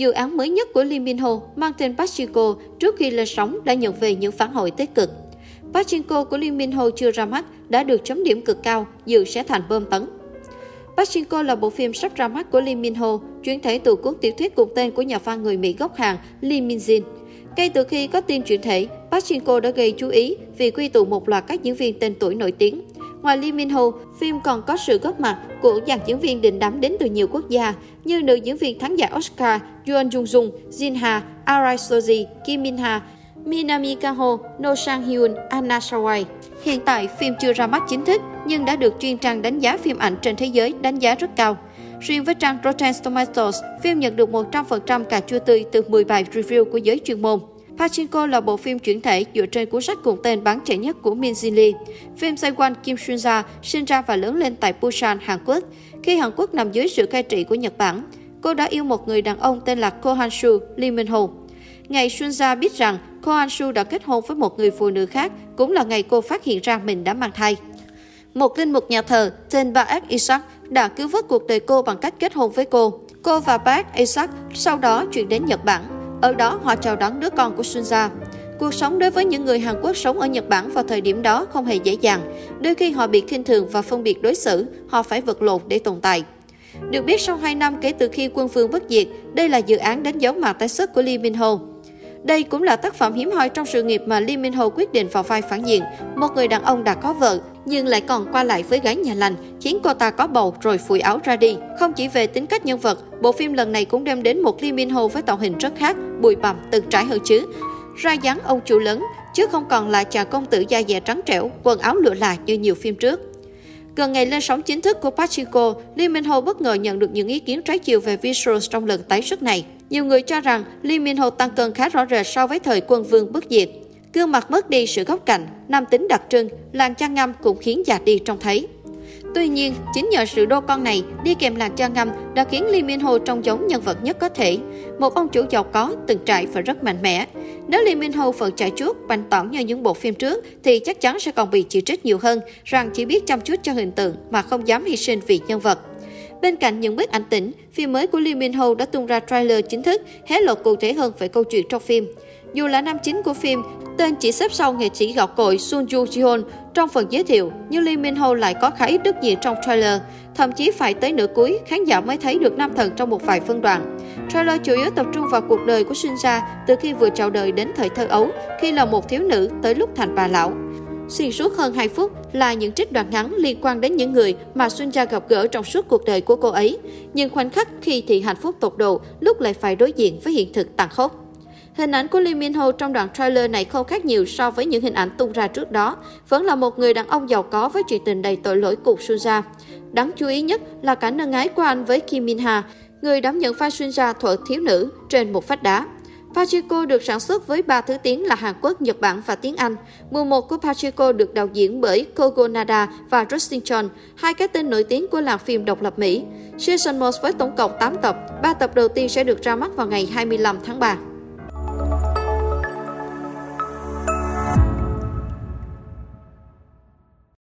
Dự án mới nhất của Lee Min Ho mang tên Pachinko trước khi lên sóng đã nhận về những phản hồi tích cực. Pachinko của Lee Min chưa ra mắt đã được chấm điểm cực cao, dự sẽ thành bơm tấn. Pachinko là bộ phim sắp ra mắt của Lee Min chuyển thể từ cuốn tiểu thuyết cùng tên của nhà văn người Mỹ gốc Hàn Lee Min Jin. Ngay từ khi có tin chuyển thể, Pachinko đã gây chú ý vì quy tụ một loạt các diễn viên tên tuổi nổi tiếng. Ngoài Lee Min Ho, phim còn có sự góp mặt của dàn diễn viên đình đám đến từ nhiều quốc gia như nữ diễn viên thắng giải Oscar Yoon Jung Jung, Jin Ha, Arai Soji, Kim Min Ha, Minami Kaho, No Sang Hyun, Anna Sawai. Hiện tại, phim chưa ra mắt chính thức nhưng đã được chuyên trang đánh giá phim ảnh trên thế giới đánh giá rất cao. Riêng với trang Rotten Tomatoes, phim nhận được 100% cà chua tươi từ 10 bài review của giới chuyên môn. Pachinko là bộ phim chuyển thể dựa trên cuốn sách cùng tên bán chạy nhất của Min Jin Lee. Phim xoay quanh Kim Sunja sinh ra và lớn lên tại Busan, Hàn Quốc. Khi Hàn Quốc nằm dưới sự cai trị của Nhật Bản, cô đã yêu một người đàn ông tên là Ko Han Su, Lee Min Ho. Ngày Sunja biết rằng Ko Han Su đã kết hôn với một người phụ nữ khác, cũng là ngày cô phát hiện ra mình đã mang thai. Một linh mục nhà thờ tên Baek Isaac đã cứu vớt cuộc đời cô bằng cách kết hôn với cô. Cô và Baek Isaac sau đó chuyển đến Nhật Bản. Ở đó họ chào đón đứa con của Sunja. Cuộc sống đối với những người Hàn Quốc sống ở Nhật Bản vào thời điểm đó không hề dễ dàng. Đôi khi họ bị khinh thường và phân biệt đối xử, họ phải vật lộn để tồn tại. Được biết sau 2 năm kể từ khi quân phương bất diệt, đây là dự án đánh dấu màn tái xuất của Lee Min Ho. Đây cũng là tác phẩm hiếm hoi trong sự nghiệp mà Lee Min Ho quyết định vào vai phản diện, một người đàn ông đã có vợ nhưng lại còn qua lại với gái nhà lành, khiến cô ta có bầu rồi phủi áo ra đi. Không chỉ về tính cách nhân vật, bộ phim lần này cũng đem đến một Lee Min Ho với tạo hình rất khác, bụi bặm, từng trải hơn chứ. Ra dáng ông chủ lớn, chứ không còn là chàng công tử da dẻ trắng trẻo, quần áo lụa là như nhiều phim trước. Gần ngày lên sóng chính thức của Pachinko, Lee Min Ho bất ngờ nhận được những ý kiến trái chiều về visuals trong lần tái xuất này. Nhiều người cho rằng Lee Min Ho tăng cân khá rõ rệt so với thời quân vương bất diệt. Gương mặt mất đi sự góc cạnh, nam tính đặc trưng, làn da ngâm cũng khiến già đi trông thấy. Tuy nhiên, chính nhờ sự đô con này đi kèm làn da ngâm đã khiến Lee Min Ho trông giống nhân vật nhất có thể. Một ông chủ giàu có, từng trải và rất mạnh mẽ. Nếu Lee Min Ho phần trải trước bành tỏn như những bộ phim trước, thì chắc chắn sẽ còn bị chỉ trích nhiều hơn rằng chỉ biết chăm chút cho hình tượng mà không dám hy sinh vì nhân vật. Bên cạnh những bức ảnh tĩnh, phim mới của Lee Min Ho đã tung ra trailer chính thức, hé lộ cụ thể hơn về câu chuyện trong phim. Dù là nam chính của phim, tên chỉ xếp sau nghệ sĩ gạo cội Sun Joo Jihoon trong phần giới thiệu, nhưng Lee Min Ho lại có khá ít đức diện trong trailer. Thậm chí phải tới nửa cuối, khán giả mới thấy được nam thần trong một vài phân đoạn. Trailer chủ yếu tập trung vào cuộc đời của Shinja từ khi vừa chào đời đến thời thơ ấu, khi là một thiếu nữ tới lúc thành bà lão. Xuyên suốt hơn 2 phút là những trích đoạn ngắn liên quan đến những người mà Sunja gặp gỡ trong suốt cuộc đời của cô ấy. Nhưng khoảnh khắc khi thì hạnh phúc tột độ, lúc lại phải đối diện với hiện thực tàn khốc. Hình ảnh của Lee Min Ho trong đoạn trailer này không khác nhiều so với những hình ảnh tung ra trước đó, vẫn là một người đàn ông giàu có với chuyện tình đầy tội lỗi cùng Sunja. Đáng chú ý nhất là cảnh nâng ái của anh với Kim Min Ha, người đảm nhận vai Sunja thuở thiếu nữ trên một vách đá. Pachinko được sản xuất với ba thứ tiếng là Hàn Quốc, Nhật Bản và tiếng Anh. Mùa 1 của Pachinko được đạo diễn bởi Kogo Nada và Justin Chon, hai cái tên nổi tiếng của làng phim độc lập Mỹ. Season 1 với tổng cộng 8 tập, 3 tập đầu tiên sẽ được ra mắt vào ngày 25 tháng 3.